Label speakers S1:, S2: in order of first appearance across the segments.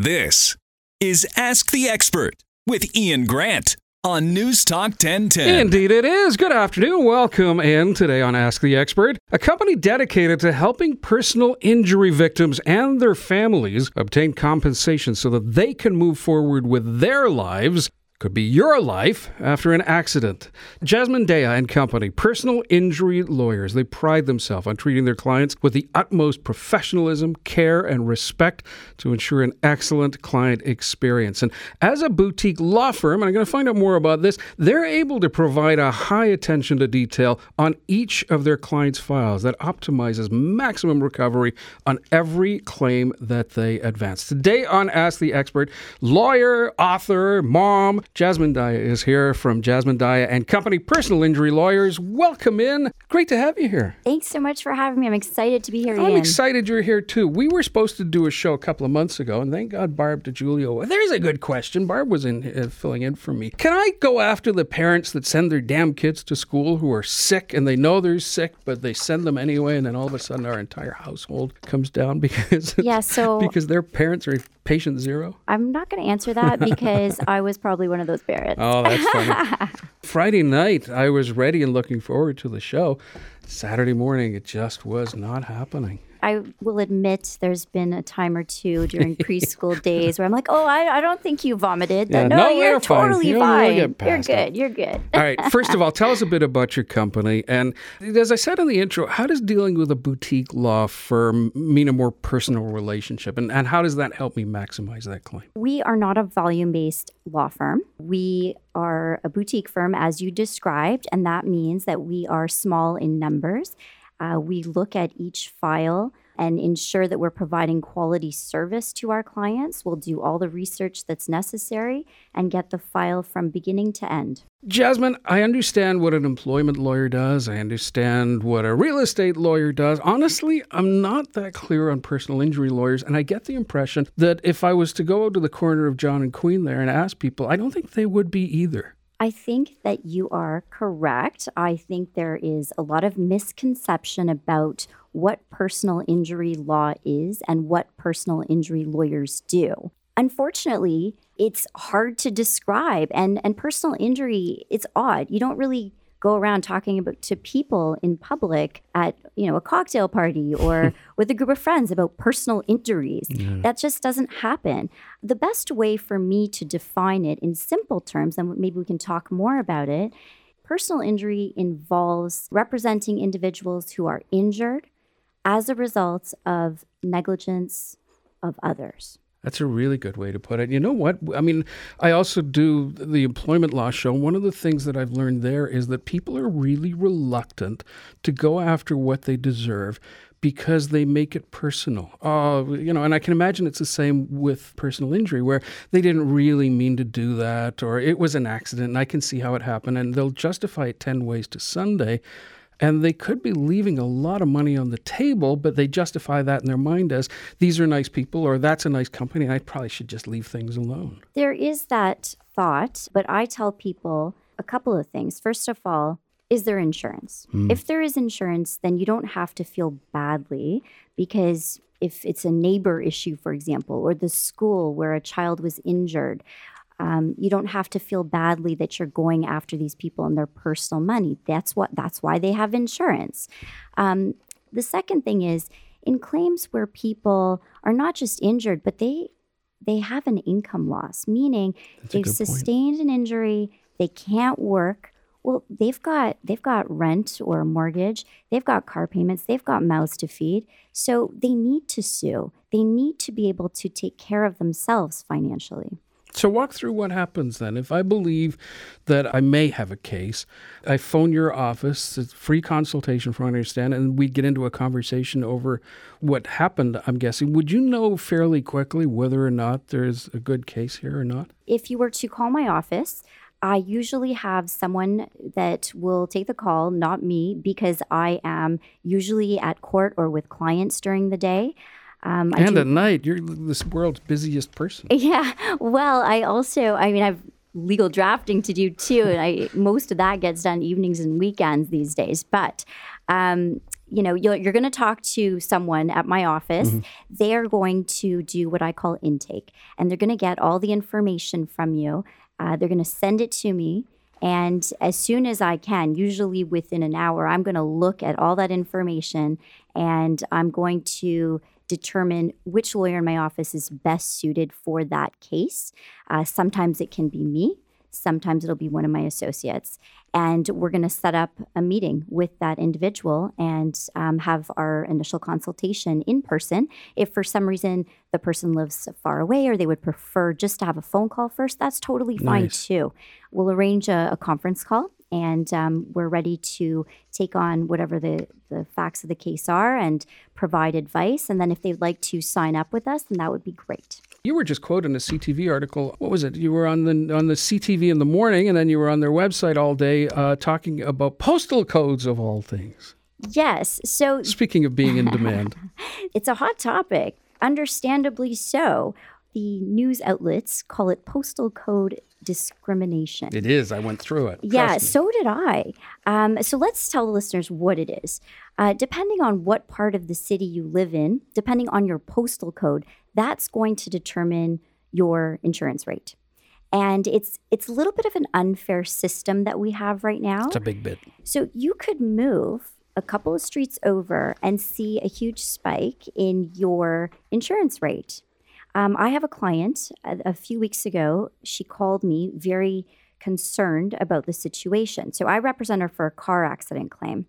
S1: This is Ask the Expert with Ian Grant on News Talk 1010.
S2: Indeed, it is. Good afternoon. Welcome in today on Ask the Expert, a company dedicated to helping personal injury victims and their families obtain compensation so that they can move forward with their lives could be your life after an accident. Jasmine Daya and Company, personal injury lawyers, they pride themselves on treating their clients with the utmost professionalism, care, and respect to ensure an excellent client experience. And as a boutique law firm, and I'm going to find out more about this, they're able to provide a high attention to detail on each of their clients' files that optimizes maximum recovery on every claim that they advance. Today on Ask the Expert, lawyer, author, mom, Jasmine Daya is here from Jasmine Daya and Company Personal Injury Lawyers. Welcome in. Great to have you here.
S3: Thanks so much for having me. I'm excited to be here.
S2: I'm
S3: Ian.
S2: excited you're here too. We were supposed to do a show a couple of months ago, and thank God Barb DiGiulio. There's a good question. Barb was in uh, filling in for me. Can I go after the parents that send their damn kids to school who are sick and they know they're sick, but they send them anyway, and then all of a sudden our entire household comes down because
S3: Yeah, so-
S2: because their parents are patient zero?
S3: I'm not going to answer that because I was probably one of those parents.
S2: Oh, that's funny. Friday night, I was ready and looking forward to the show. Saturday morning, it just was not happening.
S3: I will admit there's been a time or two during preschool days where I'm like, oh, I, I don't think you vomited.
S2: Yeah,
S3: no,
S2: no,
S3: you're
S2: you're
S3: totally fine. You're
S2: past
S3: good.
S2: it.
S3: You're good.
S2: All right. First of all, tell us a bit about your company. And as I said in the intro, how does dealing with a boutique law firm mean a more personal relationship? And, and how does that help me maximize that claim?
S3: We are not a volume based law firm. We are a boutique firm, as you described, and that means that we are small in numbers. Uh, we look at each file and ensure that we're providing quality service to our clients. We'll do all the research that's necessary and get the file from beginning to end.
S2: Jasmine, I understand what an employment lawyer does. I understand what a real estate lawyer does. Honestly, I'm not that clear on personal injury lawyers. And I get the impression that if I was to go to the corner of John and Queen there and ask people, I don't think they would be either.
S3: I think that you are correct. I think there is a lot of misconception about what personal injury law is and what personal injury lawyers do. Unfortunately, it's hard to describe and and personal injury it's odd. You don't really go around talking about to people in public at you know a cocktail party or with a group of friends about personal injuries. That just doesn't happen. The best way for me to define it in simple terms and maybe we can talk more about it personal injury involves representing individuals who are injured as a result of negligence of others
S2: That's a really good way to put it. You know what? I mean, I also do the employment law show. One of the things that I've learned there is that people are really reluctant to go after what they deserve because they make it personal. Oh, you know, and I can imagine it's the same with personal injury where they didn't really mean to do that or it was an accident and I can see how it happened and they'll justify it 10 ways to Sunday. And they could be leaving a lot of money on the table, but they justify that in their mind as these are nice people or that's a nice company. And I probably should just leave things alone.
S3: There is that thought, but I tell people a couple of things. First of all, is there insurance? Hmm. If there is insurance, then you don't have to feel badly because if it's a neighbor issue, for example, or the school where a child was injured, um, you don't have to feel badly that you're going after these people and their personal money. That's what. That's why they have insurance. Um, the second thing is in claims where people are not just injured, but they they have an income loss, meaning
S2: a
S3: they've
S2: good point.
S3: sustained an injury, they can't work. Well, they've got they've got rent or a mortgage, they've got car payments, they've got mouths to feed. So they need to sue. They need to be able to take care of themselves financially.
S2: So walk through what happens then. If I believe that I may have a case, I phone your office, it's free consultation from what I understand, and we get into a conversation over what happened, I'm guessing. Would you know fairly quickly whether or not there's a good case here or not?
S3: if you were to call my office, I usually have someone that will take the call, not me, because I am usually at court or with clients during the day. Um,
S2: and
S3: do-
S2: at night, you're this world's busiest person.
S3: yeah. Well, I also, I mean, I've legal drafting to do too, and I most of that gets done evenings and weekends these days. But um, you know, you're, you're going to talk to someone at my office.
S2: Mm-hmm.
S3: They're going to do what I call intake, and they're going to get all the information from you. Uh, they're going to send it to me. And as soon as I can, usually within an hour, I'm going to look at all that information and I'm going to determine which lawyer in my office is best suited for that case. Uh, sometimes it can be me, sometimes it'll be one of my associates. And we're going to set up a meeting with that individual and um, have our initial consultation in person. If for some reason the person lives far away or they would prefer just to have a phone call first, that's totally fine
S2: Nice.
S3: too. We'll arrange a, a conference call and um, we're ready to take on whatever the, the facts of the case are and provide advice. And then if they'd like to sign up with us, then that would be great.
S2: You were just quoted in a CTV article. What was it? You were on the on the CTV in the morning, and then you were on their website all day uh, talking about postal codes of all things.
S3: Yes. So
S2: Speaking of being in demand,
S3: it's a hot topic, understandably so. The news outlets call it postal code discrimination.
S2: it is. I went through it.
S3: Yeah,
S2: me.
S3: so did I. Um, so let's tell the listeners what it is. Uh, depending on what part of the city you live in, depending on your postal code, that's going to determine your insurance rate. And it's it's a little bit of an unfair system that we have right now.
S2: It's a big bit.
S3: So you could move a couple of streets over and see a huge spike in your insurance rate. Um, I have a client a, a few weeks ago. She called me very concerned about the situation. So I represent her for a car accident claim.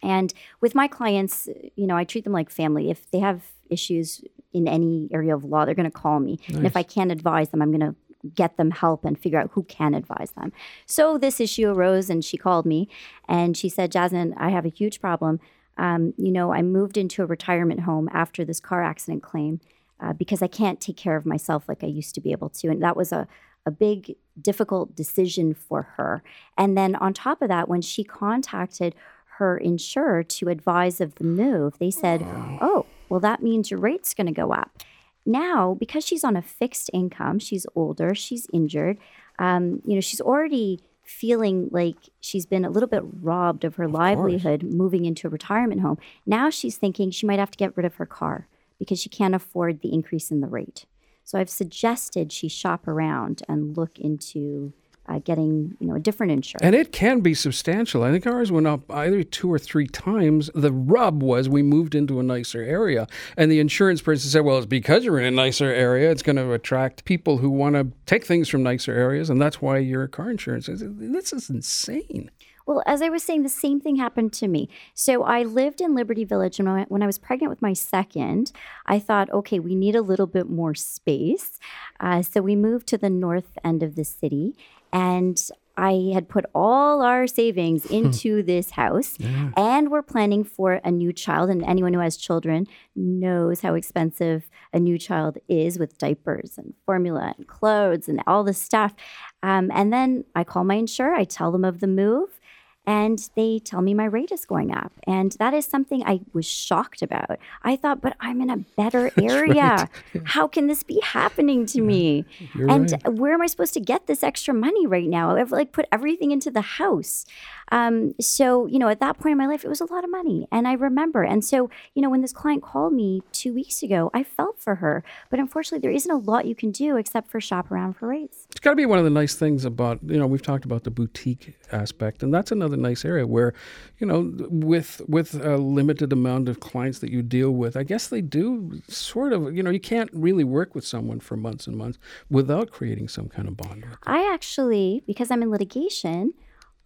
S3: And with my clients, you know, I treat them like family. If they have issues in any area of law, they're going to call me. And if I can't advise them, I'm going to get them help and figure out who can advise them. So this issue arose, and she called me and she said, Jasmine, I have a huge problem. Um, you know, I moved into a retirement home after this car accident claim uh, because I can't take care of myself like I used to be able to. And that was a, a big, difficult decision for her. And then on top of that, when she contacted her insurer to advise of the move, they said, oh, well, that means your rate's going to go up. Now, because she's on a fixed income, she's older, she's injured, um, you know, she's already feeling like she's been a little bit robbed of her livelihood moving into a retirement home. Now she's thinking she might have to get rid of her car because she can't afford the increase in the rate. So I've suggested she shop around and look into uh, getting, you know, a different insurance.
S2: And it can be substantial. I think ours went up either two or three times. The rub was we moved into a nicer area, and the insurance person said, "Well, it's because you're in a nicer area. It's going to attract people who want to take things from nicer areas, and that's why your car insurance is." This is insane.
S3: Well, as I was saying, the same thing happened to me. So I lived in Liberty Village, and when I- was pregnant with my second, I thought, okay, we need a little bit more space. Uh, so we moved to the north end of the city, and I had put all our savings into this house, and we're planning for a new child. And anyone who has children knows how expensive a new child is with diapers and formula and clothes and all this stuff. Um, and then I call my insurer, I tell them of the move, and they tell me my rate is going up. And that is something I was shocked about. I thought, but I'm in a better area. How can this be happening to me?
S2: You're
S3: and
S2: right.
S3: where am I supposed to get this extra money right now? I've like put everything into the house. Um, so, you know, at that point in my life, it was a lot of money. And I remember. And so, you know, when this client called me two weeks ago, I felt for her. But unfortunately, there isn't a lot you can do except for shop around for rates.
S2: It's got to be one of the nice things about you know we've talked about the boutique aspect, and that's another nice area where you know with with a limited amount of clients that you deal with, I guess they do sort of you know you can't really work with someone for months and months without creating some kind of bond.
S3: I actually, because I'm in litigation,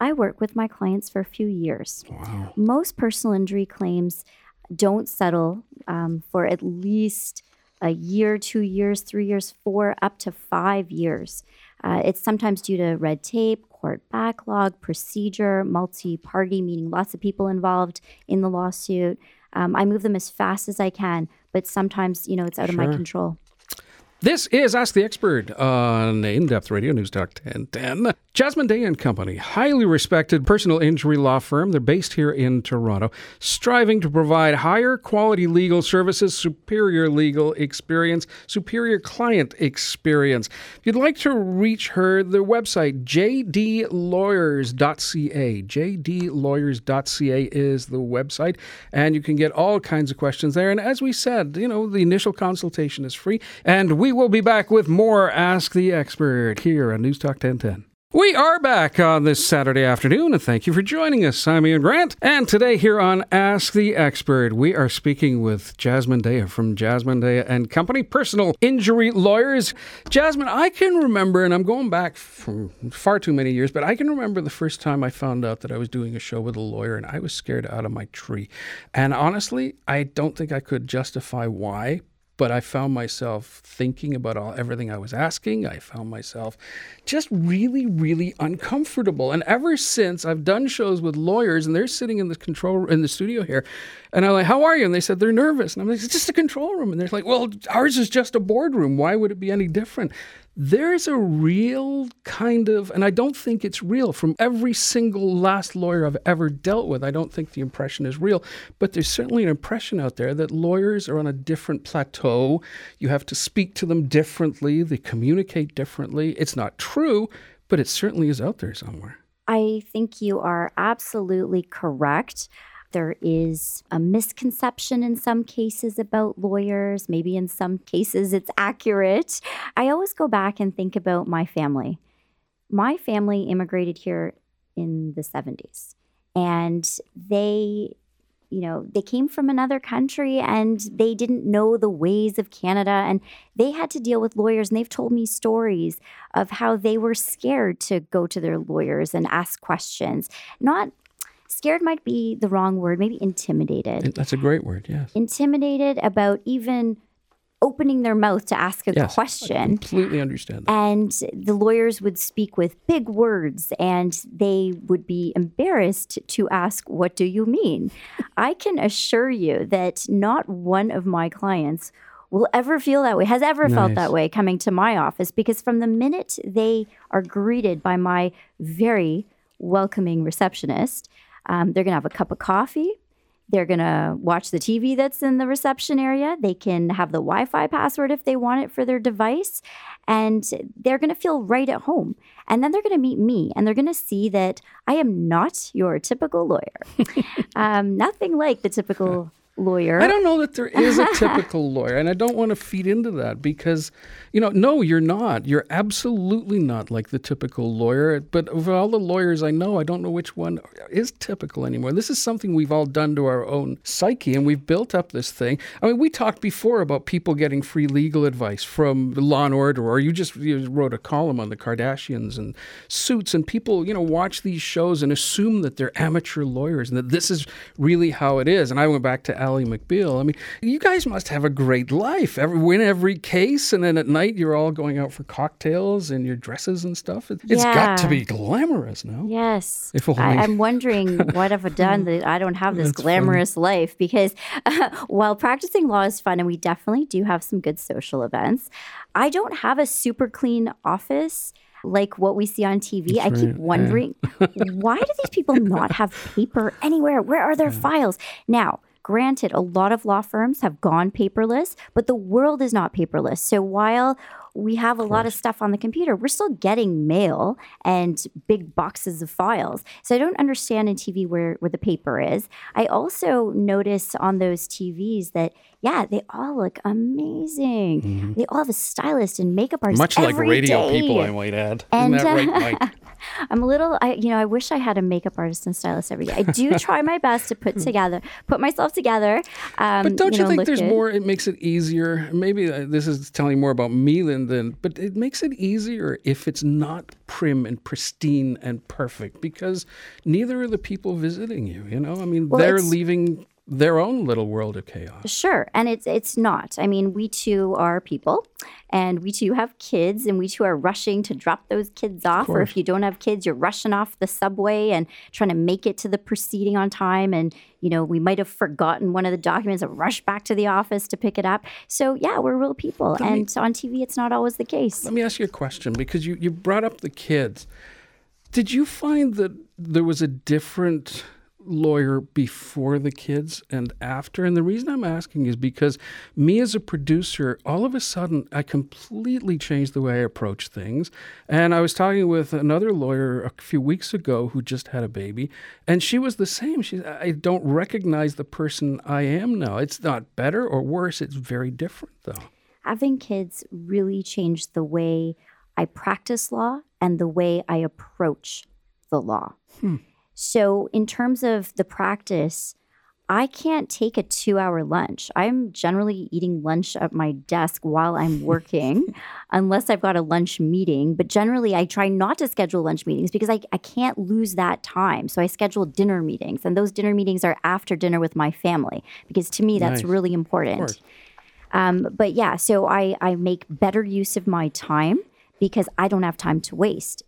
S3: I work with my clients for a few years.
S2: Wow.
S3: Most personal injury claims don't settle um, for at least a year, two years, three years, four, up to five years. Uh, it's sometimes due to red tape, court backlog, procedure, multi party, meaning lots of people involved in the lawsuit. Um, I move them as fast as I can, but sometimes, you know, it's out of my control.
S2: This is Ask the Expert on In Depth Radio News Talk 1010. Jasmine Daya and Company, highly respected personal injury law firm. They're based here in Toronto, striving to provide higher quality legal services, superior legal experience, superior client experience. If you'd like to reach her, their website, jdlawyers.ca. jdlawyers.ca is the website, and you can get all kinds of questions there. And as we said, you know, the initial consultation is free, and we will be back with more Ask the Expert here on News Talk 1010. We are back on this Saturday afternoon, and thank you for joining us. I'm Ian Grant, and today here on Ask the Expert, we are speaking with Jasmine Daya from Jasmine Daya and Company, personal injury lawyers. Jasmine, I can remember, and I'm going back from far too many years, but I can remember the first time I found out that I was doing a show with a lawyer, and I was scared out of my tree. And honestly, I don't think I could justify why, but I found myself thinking about all everything I was asking. I found myself just really, really uncomfortable. And ever since I've done shows with lawyers, and they're sitting in the control in the studio here, and I'm like, "How are you?" And they said they're nervous, and I'm like, "It's just a control room." And they're like, "Well, ours is just a boardroom. Why would it be any different?" There's a real kind of, and I don't think it's real from every single last lawyer I've ever dealt with. I don't think the impression is real, but there's certainly an impression out there that lawyers are on a different plateau. You have to speak to them differently, they communicate differently. It's not true, but it certainly is out there somewhere.
S3: I think you are absolutely correct. There is a misconception in some cases about lawyers. Maybe in some cases it's accurate. I always go back and think about my family. My family immigrated here in the 70s and they you know, they came from another country and they didn't know the ways of Canada and they had to deal with lawyers. And they've told me stories of how they were scared to go to their lawyers and ask questions. Not scared might be the wrong word, maybe intimidated.
S2: That's a great word, yes.
S3: Intimidated about even opening their mouth to ask a
S2: yes,
S3: question.
S2: I completely understand that.
S3: And the lawyers would speak with big words and they would be embarrassed to ask, What do you mean? I can assure you that not one of my clients will ever feel that way, has ever nice. felt that way coming to my office because from the minute they are greeted by my very welcoming receptionist, um, they're going to have a cup of coffee. They're going to watch the TV that's in the reception area. They can have the Wi Fi password if they want it for their device. And they're going to feel right at home. And then they're going to meet me and they're going to see that I am not your typical lawyer. um, nothing like the typical lawyer.
S2: I don't know that there is a typical lawyer, and I don't want to feed into that because, you know, no, you're not. You're absolutely not like the typical lawyer. But of all the lawyers I know, I don't know which one is typical anymore. This is something we've all done to our own psyche, and we've built up this thing. I mean, we talked before about people getting free legal advice from Law and Order, or you just you wrote a column on the Kardashians and Suits, and people, you know, watch these shows and assume that they're amateur lawyers and that this is really how it is. And I went back to Ally McBeal. I mean, you guys must have a great life. Every, win every case, and then at night you're all going out for cocktails and your dresses and stuff. It, has got to be glamorous now.
S3: Yes. If only. I, am wondering what have I done that I don't have this glamorous funny. life because uh, while practicing law is fun and we definitely do have some good social events, I don't have a super clean office like what we see on TV. That's I keep right. wondering yeah. why do these people not have paper anywhere? Where are their yeah. files? Now, Granted, a lot of law firms have gone paperless, but the world is not paperless. So while we have a lot of stuff on the computer. We're still getting mail and big boxes of files. So I don't understand in TV where, where the paper is. I also notice on those TVs that, yeah, they all look amazing. Mm-hmm. They all have a stylist and makeup artist.
S2: Much like radio day. people, I might add. And, Isn't that right, Mike?
S3: I'm a little, I, you know, I wish I had a makeup artist and stylist every day. I do try my best to put together, put myself together.
S2: Um, but don't you, know, think there's good. more? It makes it easier. Maybe uh, this is telling more about me than than, but it makes it easier if it's not prim and pristine and perfect because neither are the people visiting you. You know, I mean, well, they're leaving their own little world of chaos.
S3: Sure, and it's it's not. I mean, we too are people, and we too have kids, and we too are rushing to drop those kids off. Or if you don't have kids, you're rushing off the subway and trying to make it to the proceeding on time. And you know, we might have forgotten one of the documents and rush back to the office to pick it up. So yeah, we're real people, let and me, on TV, it's not always the case.
S2: Let me ask you a question because you you brought up the kids. Did you find that there was a different lawyer before the kids and after. And the reason I'm asking is because me as a producer, all of a sudden, I completely changed the way I approach things. And I was talking with another lawyer a few weeks ago who just had a baby, and she was the same. She, I don't recognize the person I am now. It's not better or worse, it's very different, though.
S3: Having kids really changed the way I practice law and the way I approach the law. Hmm. So, in terms of the practice, I can't take a two hour lunch. I'm generally eating lunch at my desk while I'm working, unless I've got a lunch meeting. But generally, I try not to schedule lunch meetings because I, I can't lose that time. So I schedule dinner meetings, and those dinner meetings are after dinner with my family because to me, that's nice. really important. Um, but yeah, so I, I make better use of my time because I don't have time to waste.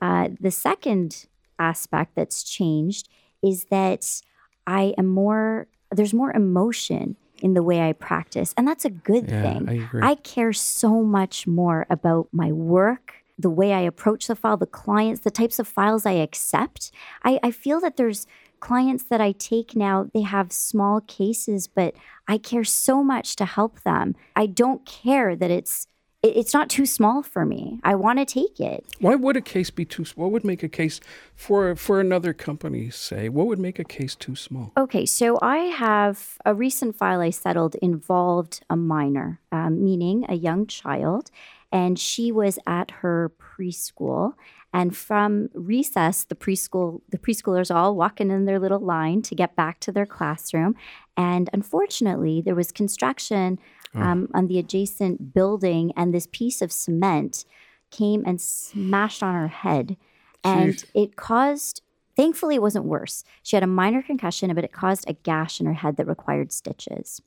S3: Uh, the second aspect that's changed is that I am more, there's more emotion in the way I practice. And that's a good yeah, thing. I. I care so much more about my work, the way I approach the file, the clients, the types of files I accept. I, I feel that there's clients that I take now, they have small cases, but I care so much to help them. I don't care that it's it's not too small for me. I want to take it.
S2: Why would a case be too small? What would make a case for for another company say? What would make a case too small?
S3: Okay, so I have a recent file I settled involved a minor, um, meaning a young child, and she was at her preschool. And from recess, the preschool the preschoolers all walking in their little line to get back to their classroom. And unfortunately, there was construction oh. um, on the adjacent building, and this piece of cement came and smashed on her head. And Jeez. it caused, thankfully, it wasn't worse. She had a minor concussion, but it caused a gash in her head that required stitches.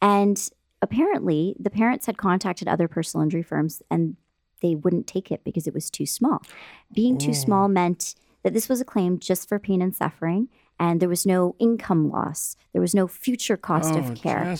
S3: And apparently, the parents had contacted other personal injury firms and they wouldn't take it because it was too small. Being too small meant that this was a claim just for pain and suffering and there was no income loss. There was no future cost
S2: oh,
S3: of care.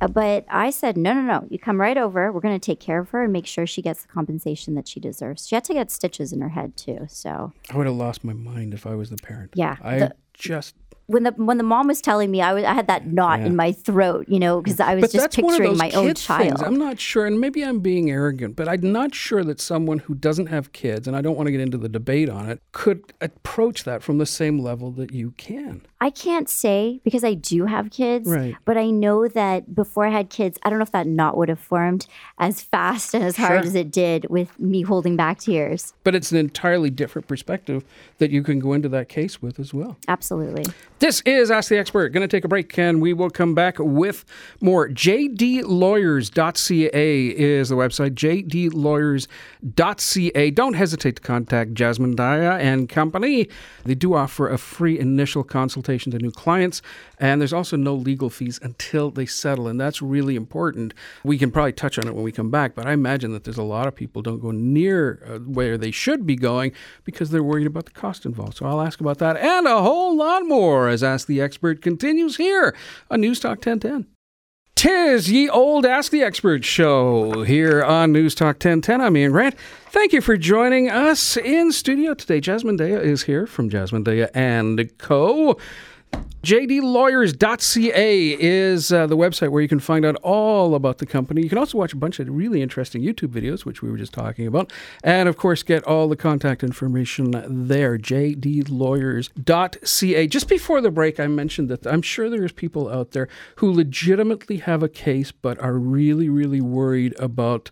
S3: Uh, but I said, no, no, no. You come right over. We're going to take care of her and make sure she gets the compensation that she deserves. She had to get stitches in her head too. So
S2: I would have lost my mind if I was the parent.
S3: Yeah,
S2: I the, just
S3: when the when the mom was telling me, I, was, I had that knot yeah. in my throat, you know, because I was
S2: but
S3: just picturing my own child.
S2: Things. I'm not sure, and maybe I'm being arrogant, but I'm not sure that someone who doesn't have kids, and I don't want to get into the debate on it, could approach that from the same level that you can.
S3: I can't say because I do have kids,
S2: right.
S3: but I know that before I had kids, I don't know if that knot would have formed as fast and as hard as it did with me holding back tears.
S2: But it's an entirely different perspective that you can go into that case with as well.
S3: Absolutely.
S2: This is Ask the Expert. Going to take a break, and we will come back with more. JDLawyers.ca is the website. JDLawyers.ca. Don't hesitate to contact Jasmine Daya and company. They do offer a free initial consultation consultation to new clients. And there's also no legal fees until they settle. And that's really important. We can probably touch on it when we come back, but I imagine that there's a lot of people don't go near uh, where they should be going because they're worried about the cost involved. So I'll ask about that and a whole lot more as Ask the Expert continues here on News Talk 1010. Tis ye old Ask the Expert show here on News Talk 1010. I'm Ian Grant. Thank you for joining us in studio today. Jasmine Daya is here from Jasmine Daya and Co. JDLawyers.ca is uh, the website where you can find out all about the company. You can also watch a bunch of really interesting YouTube videos, which we were just talking about. And of course, get all the contact information there. JDLawyers.ca. Just before the break, I mentioned that I'm sure there's people out there who legitimately have a case but are really, really worried about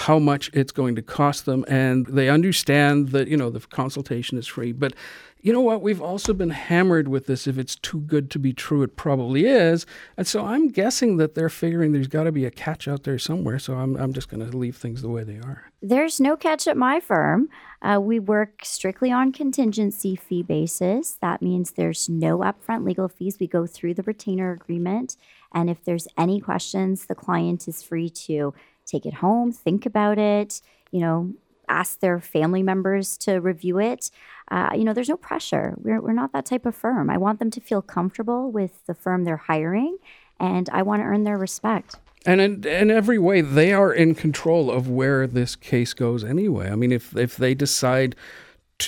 S2: how much it's going to cost them, and they understand that you know the consultation is free. But you know what? We've also been hammered with this. If it's too good to be true, it probably is. And so I'm guessing that they're figuring there's got to be a catch out there somewhere. So I'm, I'm just going to leave things the way they are.
S3: There's no catch at my firm. Uh, we work strictly on contingency fee basis. That means there's no upfront legal fees. We go through the retainer agreement. And if there's any questions, the client is free to take it home, think about it, you know, ask their family members to review it. Uh, you know, there's no pressure. We're, we're not that type of firm. I want them to feel comfortable with the firm they're hiring, and I want to earn their respect.
S2: And in, in every way, they are in control of where this case goes anyway. I mean, if, if they decide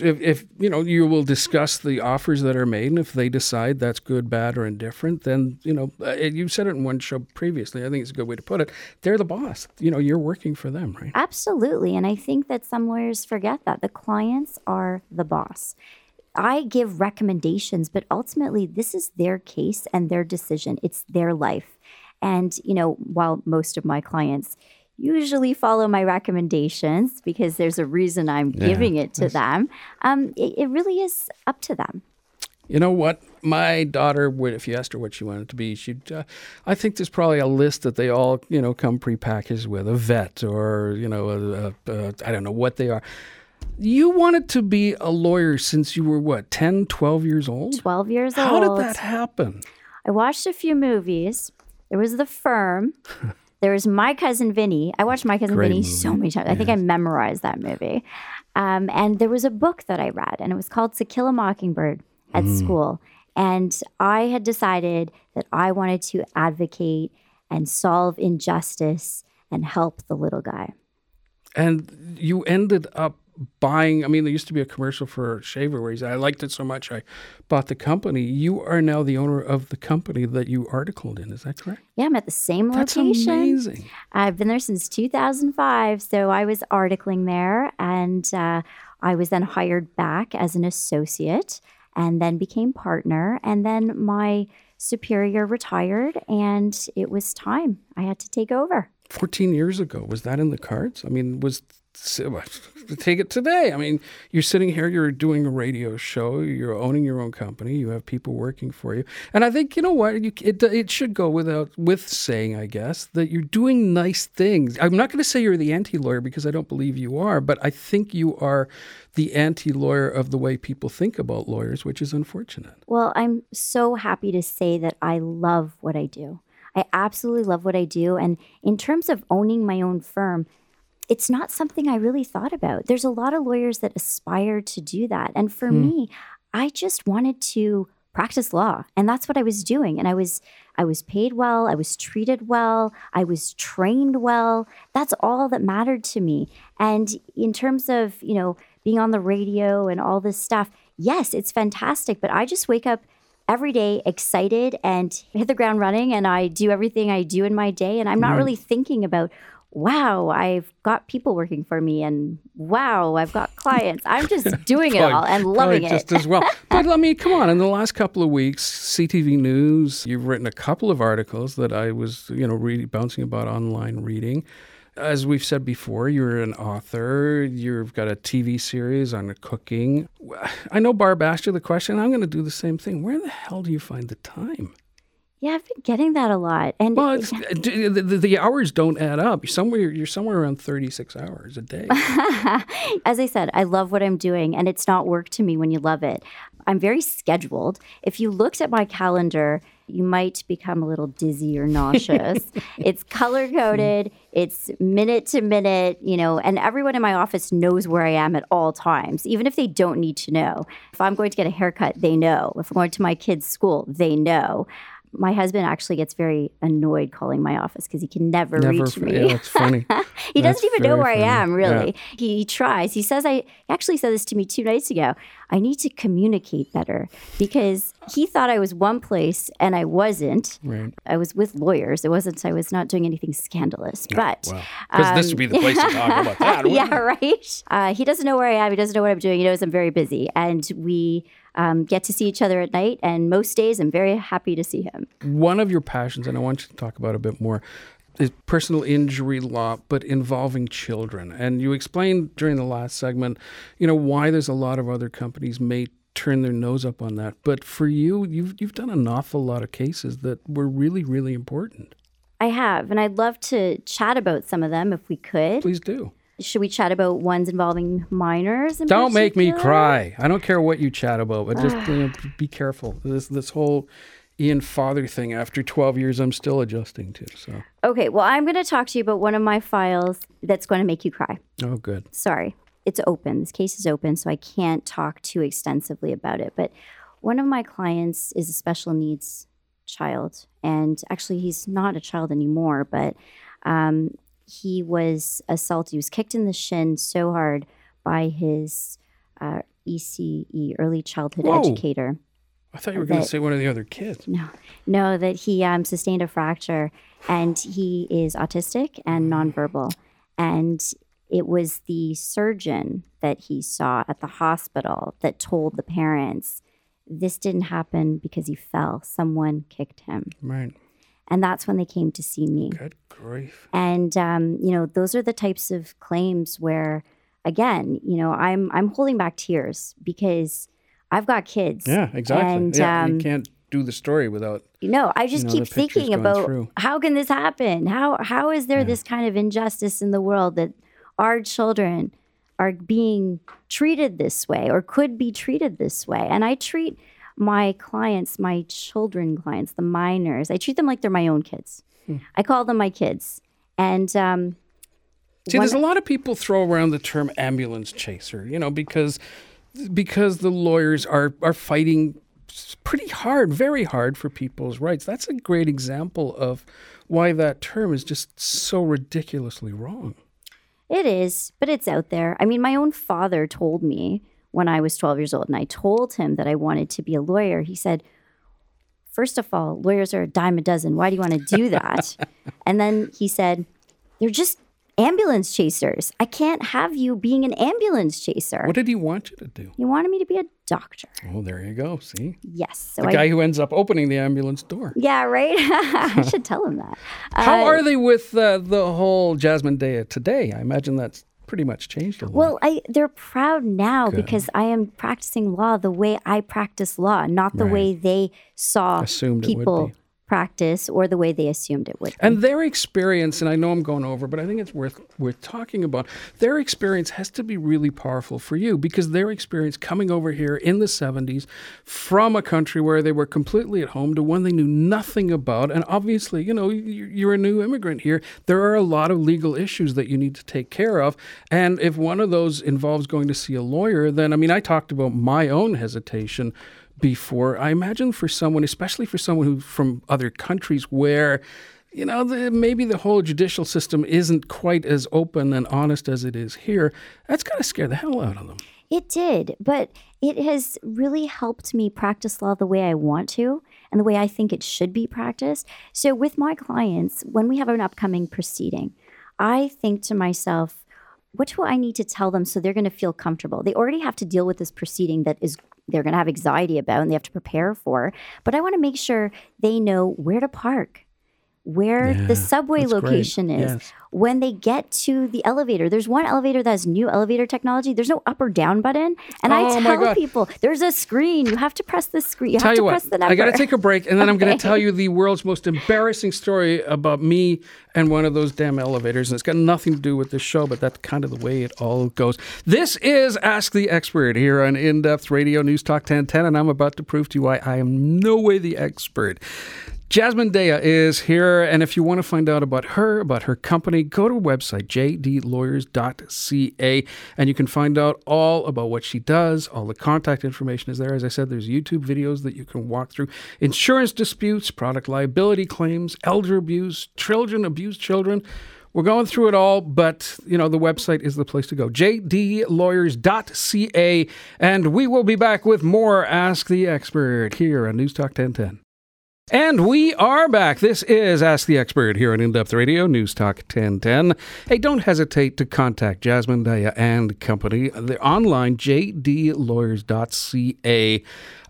S2: if, if, you know you will discuss the offers that are made and if they decide that's good bad or indifferent then you know uh, you said it in one show previously. I think it's a good way to put it. They're the boss. You know you're working for them right?
S3: Absolutely. And i think that some lawyers forget that the clients are the boss. I give recommendations, but ultimately, this is their case and their decision. It's their life. And, you know, while most of my clients, usually follow my recommendations because there's a reason I'm yeah, giving it to them. Um, it, it, really is up to them.
S2: You know what? My daughter would, if you asked her what she wanted to be, she'd. Uh, I think there's probably a list that they all, you know, come prepackaged with a vet or, you know, a, a, a, I don't know what they are. You wanted to be a lawyer since you were what, 10, 12 years old?
S3: 12 years
S2: How
S3: old.
S2: How did that happen?
S3: I watched a few movies. There was The Firm. There was My Cousin Vinny. I watched My Cousin Great Vinny movie. so many times. I think I memorized that movie. Um, and there was a book that I read, and it was called To Kill a Mockingbird at mm. school. And I had decided that I wanted to advocate and solve injustice and help the little guy.
S2: And you ended up buying. I mean, there used to be a commercial for Shaver where he said, "I liked it so much, I bought the company." You are now the owner of the company that you articled in. Is that correct?
S3: Yeah, I'm at the same location.
S2: That's amazing.
S3: I've been there since 2005, so I was articling there, and uh, I was then hired back as an associate, and then became partner, and then my superior retired, and it was time. I had to take over.
S2: 14 years ago was that in the cards i mean was Uh, take it today. I mean, you're sitting here, you're doing a radio show, you're owning your own company, you have people working for you, and I think you know what you, it it should go without with saying, I guess, that you're doing nice things. I'm not going to say you're the anti lawyer because I don't believe you are, but I think you are the anti lawyer of the way people think about lawyers, which is unfortunate.
S3: Well, I'm so happy to say that I love what I do. I absolutely love what I do, and in terms of owning my own firm it's not something I really thought about. There's a lot of lawyers that aspire to do that. And for hmm. me, I just wanted to practice law and that's what I was doing and I was I was paid well, I was treated well, I was trained well. That's all that mattered to me. And in terms of, you know, being on the radio and all this stuff, yes, it's fantastic, but I just wake up every day excited and hit the ground running and I do everything I do in my day and I'm not really thinking about wow, I've got people working for me, and wow, I've got clients. I'm just doing it all and loving
S2: it. Just as well. But I mean, come on. In the last couple of weeks, CTV News, you've written a couple of articles that I was, you know, really bouncing about online reading. As we've said before, you're an author. You've got a TV series on cooking. I know Barb asked you the question. I'm going to do the same thing. Where the hell do you find the time?
S3: Yeah, I've been getting that a lot, and
S2: well, the, the, the, hours don't add up. You're somewhere you're somewhere around 36 hours a day.
S3: As I said, I love what I'm doing, and it's not work to me when you love it. I'm very scheduled. If you looked at my calendar, you might become a little dizzy or nauseous. it's color coded, it's minute to minute, you know, and everyone in my office knows where I am at all times, even if they don't need to know. If I'm going to get a haircut, they know. If I'm going to my kids' school, they know my husband actually gets very annoyed calling my office because he can never, never reach me.
S2: Yeah, that's funny.
S3: he that's doesn't even know where funny. I am, really. Yeah. He, he, tries. He says, I he actually said this to me two nights ago. I need to communicate better because he thought I was one place and I wasn't. Right. I was with lawyers. It wasn't, I was not doing anything scandalous. But
S2: because um, this would be the place to talk about that.
S3: yeah, it? right. Uh, he doesn't know where I am. He doesn't know what I'm doing. He knows I'm very busy. And we, um, get to see each other at night. And most days, I'm very happy to see him.
S2: One of your passions, and I want you to talk about a bit more is personal injury law, but involving children. And you explained during the last segment, you know, why there's a lot of other companies may turn their nose up on that. But for you, you've you've done an awful lot of cases that were really, really important.
S3: I have, and I'd love to chat about some of them if we could.
S2: Please do.
S3: Should we chat about ones involving minors? in
S2: Don't make me cry. I don't care what you chat about, but just you know, be careful. This this whole Ian father thing. After twelve years, I'm still adjusting to. So,
S3: Okay, well, I'm going to talk to you about one of my files that's going to make you cry.
S2: oh, good.
S3: Sorry, it's open. This case is open, so I can't talk too extensively about it. But one of my clients is a special needs child, and actually, he's not a child anymore, but um, he was assaulted. He was kicked in the shin so hard by his uh, ECE, early childhood
S2: Whoa.
S3: educator.
S2: I thought you were going to say one of the other kids.
S3: No, no, that he um, sustained a fracture and he is autistic and nonverbal. And it was the surgeon that he saw at the hospital that told the parents this didn't happen because he fell. Someone kicked him.
S2: Right.
S3: And that's when they came to see me.
S2: Good grief.
S3: And um, you know, those are the types of claims where, again, you know, I'm I'm holding back tears because I've got kids.
S2: Yeah, exactly.
S3: And
S2: yeah,
S3: um,
S2: you can't do the story without.
S3: no, I just
S2: know,
S3: keep thinking about
S2: through.
S3: how can this happen? How how is there this kind of injustice in the world that our children are being treated this way or could be treated this way? And I treat my clients, my children clients, the minors, I treat them like they're my own kids.
S2: Hmm.
S3: I call them my kids. And um,
S2: See, there's a lot of people throw around the term ambulance chaser, you know, because because the lawyers are are fighting pretty hard, very hard for people's rights. That's a great example of why that term is just so ridiculously wrong.
S3: It is, but it's out there. I mean, my own father told me when I was 12 years old and I told him that I wanted to be a lawyer. He said, First of all, lawyers are a dime a dozen. Why do you want to do that? and then he said, They're just ambulance chasers. I can't have you being an ambulance chaser.
S2: What did he want you to do?
S3: He wanted me to be a doctor.
S2: Oh, there you go. See,
S3: Yes. So
S2: the
S3: I,
S2: guy who ends up opening the ambulance door.
S3: yeah, right? I should tell him that.
S2: How
S3: Uh,
S2: are they with uh, the whole Jasmine Daya today? I imagine that's pretty much changed a lot.
S3: Well, I they're proud now because I am practicing law the way I practice law, not the way they saw
S2: Assumed
S3: people. Practice or the way they assumed it would. be.
S2: And their experience, and I know I'm going over, but I think it's worth worth talking about. Their experience has to be really powerful for you because their experience coming over here in the 70s from a country where they were completely at home to one they knew nothing about, and obviously, you know, you- you're a new immigrant here. There are a lot of legal issues that you need to take care of, and if one of those involves going to see a lawyer, then I mean, I talked about my own hesitation before. I imagine for someone, especially for someone who from other countries where you know, the, maybe the whole judicial system isn't quite as open and honest as it is here. That's got to scare the hell out of them.
S3: It did, but it has really helped me practice law the way I want to and the way I think it should be practiced. So, with my clients, when we have an upcoming proceeding, I think to myself, what do I need to tell them so they're going to feel comfortable? They already have to deal with this proceeding that is they're going to have anxiety about and they have to prepare for, but I want to make sure they know where to park, where the subway
S2: that's great.
S3: location is,
S2: Yes.
S3: when they get to the elevator. There's one elevator that has new elevator technology. There's no up or down button. And
S2: Oh,
S3: I tell people there's a screen. You have to press the screen. You
S2: Tell
S3: have to press the number.
S2: I got to take a break, and then I'm going to tell you the world's most embarrassing story about me and one of those damn elevators. And it's got nothing to do with this show, but that's kind of the way it all goes. This is Ask the Expert here on In Depth Radio News Talk 1010, and I'm about to prove to you why I am no way the expert. Jasmine Daya is here, and if you want to find out about her, about her company, go to her website, jdlawyers.ca, and you can find out all about what she does. All the contact information is there. As I said, there's YouTube videos that you can walk through. Insurance disputes, product liability claims, elder abuse, children, abused children. We're going through it all, but you know the website is the place to go. jdlawyers.ca, and we will be back with more Ask the Expert here on News Talk 1010. And we are back. This is Ask the Expert here on In Depth Radio, News Talk 1010. Hey, don't hesitate to contact Jasmine Daya and Company. They're online, jdlawyers.ca.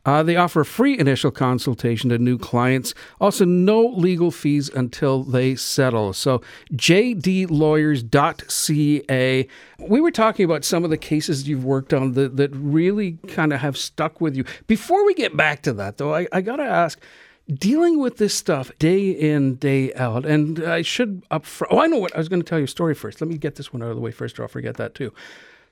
S2: Uh, they offer a free initial consultation to new clients. Also, no legal fees until they settle. So, jdlawyers.ca. We were talking about some of the cases you've worked on that, that really kind of have stuck with you. Before we get back to that, though, I, I got to ask dealing with this stuff day in, day out, and I should up front. Oh, I know what I was going to tell you a story first. Let me get this one out of the way first, or I'll forget that too.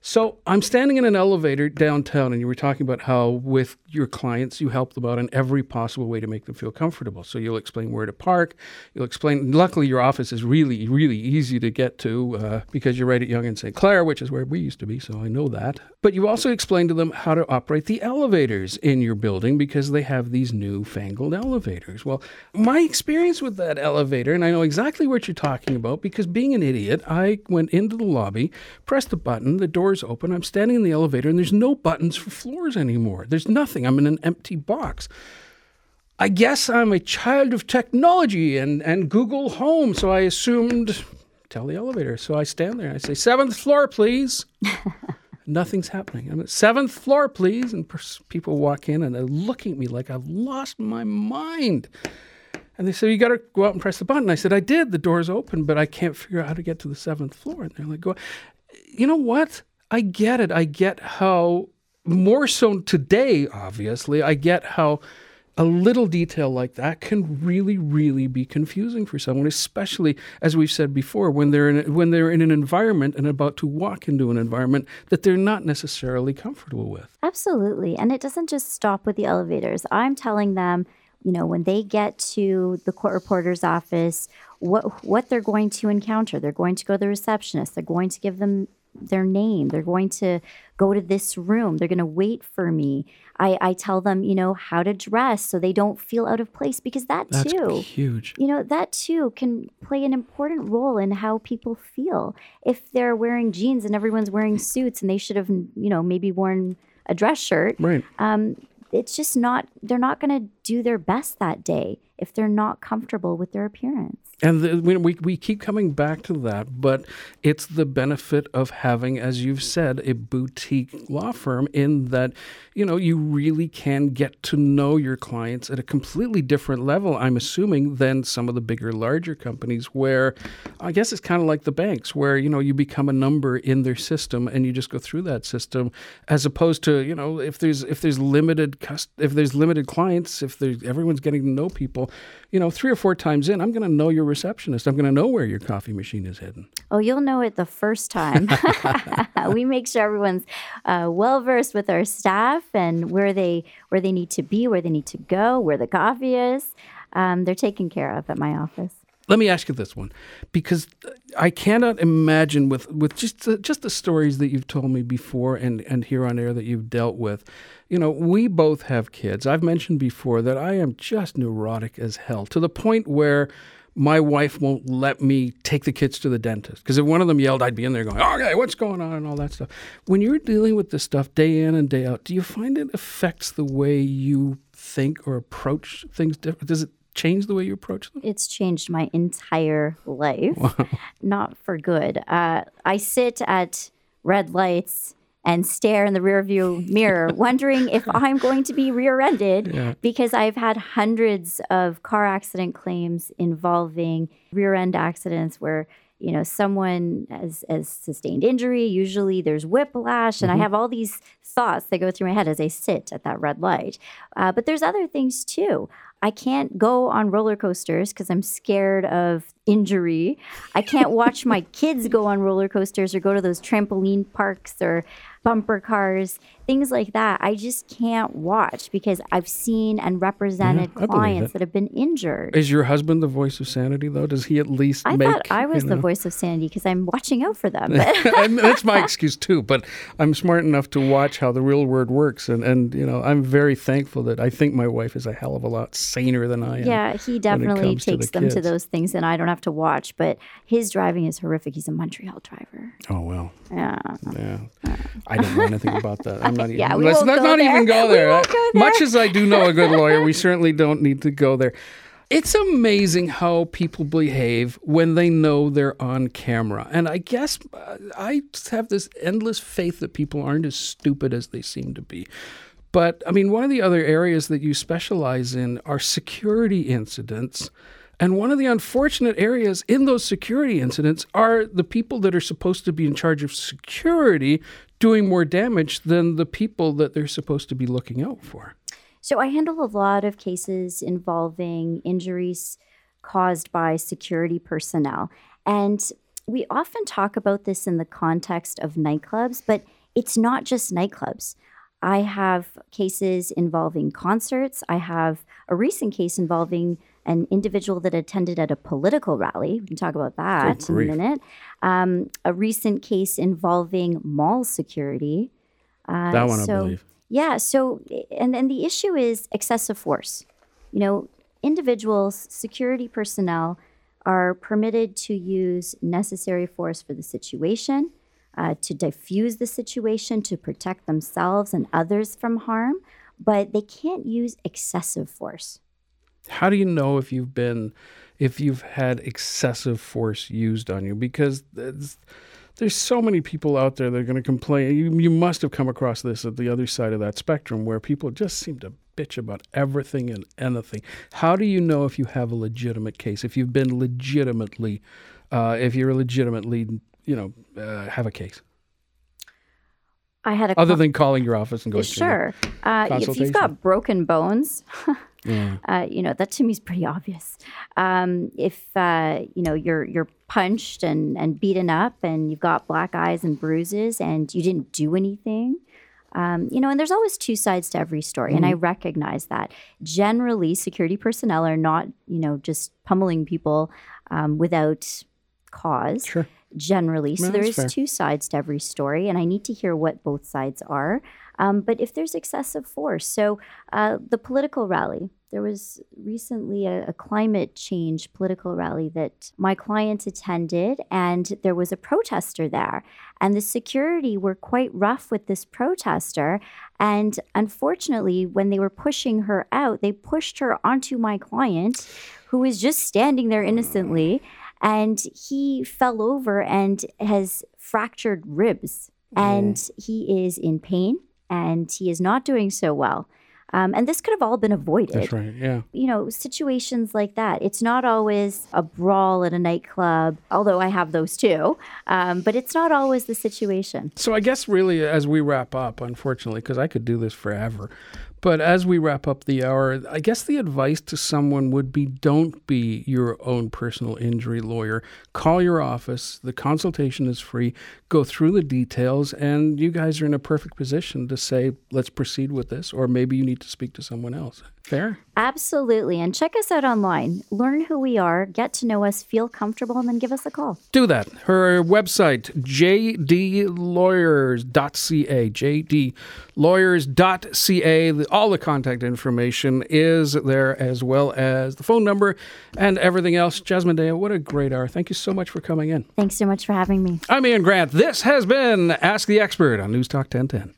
S2: So I'm standing in an elevator downtown, and you were talking about how with your clients you help them out in every possible way to make them feel comfortable. So you'll explain where to park. You'll explain. Luckily, your office is really, really easy to get to uh, because you're right at Yonge and St. Clair, which is where we used to be. So I know that. But you also explain to them how to operate the elevators in your building because they have these new fangled elevators. Well, my experience with that elevator, and I know exactly what you're talking about because being an idiot, I went into the lobby, pressed the button, the door doors open. I'm standing in the elevator and there's no buttons for floors anymore. There's nothing. I'm in an empty box. I guess I'm a child of technology and, and Google Home, so I assumed tell the elevator. So I stand there and I say, seventh floor, please. Nothing's happening. I'm at seventh floor, please. And people walk in and they're looking at me like I've lost my mind. And they say, You got to go out and press the button. I said, I did. The door's open, but I can't figure out how to get to the seventh floor. And they're like, Go. You know what? I get it. I get how more so today, obviously, I get how a little detail like that can really, really be confusing for someone, especially as we've said before, when they're in when they're in an environment and about to walk into an environment that they're not necessarily comfortable with.
S3: Absolutely, and it doesn't just stop with the elevators. I'm telling them, you know, when they get to the court reporter's office, what what they're going to encounter. They're going to go to the receptionist. They're going to give them their name. They're going to go to this room. They're going to wait for me. I, I tell them, you know, how to dress so they don't feel out of place because that
S2: That's
S3: too,
S2: huge.
S3: You know, that too can play an important role in how people feel. If they're wearing jeans and everyone's wearing suits and they should have, you know, maybe worn a dress shirt.
S2: Right.
S3: Um, it's just not, they're not going to do their best that day if they're not comfortable with their appearance.
S2: And the, we, we keep coming back to that, but it's the benefit of having, as you've said, a boutique law firm in that, you know, you really can get to know your clients at a completely different level, I'm assuming, than some of the bigger, larger companies where I guess it's kind of like the banks where, you know, you become a number in their system and you just go through that system as opposed to, you know, if there's if there's limited if there's limited clients, if there's everyone's getting to know people, you know, three or four times in, I'm going to know your receptionist. I'm going to know where your coffee machine is hidden.
S3: Oh, you'll know it the first time. we make sure everyone's uh, well versed with our staff and where they where they need to be, where they need to go, where the coffee is. Um, they're taken care of at my office.
S2: Let me ask you this one, because I cannot imagine with with just the, just the stories that you've told me before and and here on air that you've dealt with. You know, we both have kids. I've mentioned before that I am just neurotic as hell to the point where my wife won't let me take the kids to the dentist because if one of them yelled, I'd be in there going, "Okay, what's going on?" and all that stuff. When you're dealing with this stuff day in and day out, do you find it affects the way you think or approach things? Does it changed the way you approach them?
S3: It's changed my entire life, wow. not for good. Uh, I sit at red lights and stare in the rearview mirror, wondering if I'm going to be rear-ended yeah. because I've had hundreds of car accident claims involving rear-end accidents where you know someone has, has sustained injury usually there's whiplash and mm-hmm. i have all these thoughts that go through my head as i sit at that red light uh, but there's other things too I can't go on roller coasters because I'm scared of injury. I can't watch my kids go on roller coasters or go to those trampoline parks or bumper cars, things like that. I just can't watch because I've seen and represented yeah, clients that have been injured.
S2: Is your husband the voice of sanity, though? Does he at least
S3: I
S2: make,
S3: thought I was the know? voice of sanity because I'm watching out for them.
S2: that's my excuse too. But I'm smart enough to watch how the real world works, and and you know I'm very thankful that I think my wife is a hell of a lot saner than I am.
S3: Yeah, he definitely takes to the them kids. to those things, and I don't have to watch, but his driving is horrific. He's a Montreal driver.
S2: Oh well.
S3: Yeah.
S2: Yeah. I don't know anything about that. I'm not even.
S3: Yeah, we
S2: let's
S3: won't
S2: not,
S3: there.
S2: even go there.
S3: go
S2: Much as I do know a good lawyer, we certainly don't need to go there. It's amazing how people behave when they know they're on camera. And I guess uh, I have this endless faith that people aren't as stupid as they seem to be. But I mean, one of the other areas that you specialize in are security incidents. And one of the unfortunate areas in those security incidents are the people that are supposed to be in charge of security doing more damage than the people that they're supposed to be looking out for.
S3: So I handle a lot of cases involving injuries caused by security personnel. And we often talk about this in the context of nightclubs, but it's not just nightclubs. I have cases involving concerts. I have a recent case involving an individual that attended at a political rally. We can talk about that in a minute. Um, a recent case involving mall security. Uh,
S2: That one I believe.
S3: yeah. So, and and the issue is excessive force. You know, individuals, security personnel, are permitted to use necessary force for the situation, uh, to diffuse the situation, to protect themselves and others from harm, but they can't use excessive force.
S2: How do you know if you've been, if you've had excessive force used on you? Because there's, so many people out there that are going to complain. You, you must have come across this at the other side of that spectrum where people just seem to bitch about everything and anything. How do you know if you have a legitimate case? If you've been legitimately, uh, if you're legitimately, you know, uh, have a case,
S3: I had a
S2: other
S3: con-
S2: than calling your office and going,
S3: sure. Uh, if you've got broken bones,
S2: yeah.
S3: uh, you know that to me is pretty obvious. Um, if uh, you know you're you're punched and and beaten up, and you've got black eyes and bruises, and you didn't do anything, um, you know, and there's always two sides to every story, and I
S2: Mm-hmm.
S3: recognize that. Generally, security personnel are not you know just pummeling people um, without cause
S2: Sure.
S3: generally. So
S2: No,
S3: there is
S2: fair.
S3: two sides to every story, and I need to hear what both sides are. Um, but if there's excessive force, so uh, the political rally, there was recently a, a climate change political rally that my client attended, and there was a protester there. And the security were quite rough with this protester. And unfortunately, when they were pushing her out, they pushed her onto my client, who was just standing there innocently and he fell over and has fractured ribs and he is in pain and he is not doing so well um, and this could have all been avoided
S2: That's right. Yeah.
S3: you know situations like that it's not always a brawl at a nightclub although i have those too um, but it's not always the situation
S2: So I guess really as we wrap up, unfortunately, because I could do this forever, but as we wrap up the hour, I guess the advice to someone would be don't be your own personal injury lawyer. Call your office. The consultation is free. Go through the details, and you guys are in a perfect position to say, let's proceed with this, or maybe you need to speak to someone else. Fair?
S3: absolutely and check us out online learn who we are get to know us feel comfortable and then give us a call
S2: do that. Her website, jdlawyers.ca, jdlawyers.ca. All the contact information is there, as well as the phone number and everything else. Jasmine Daya, what a great hour. Thank you so much for coming in.
S3: thanks so much for having me
S2: I'm Ian Grant. This has been Ask the Expert on News Talk 1010.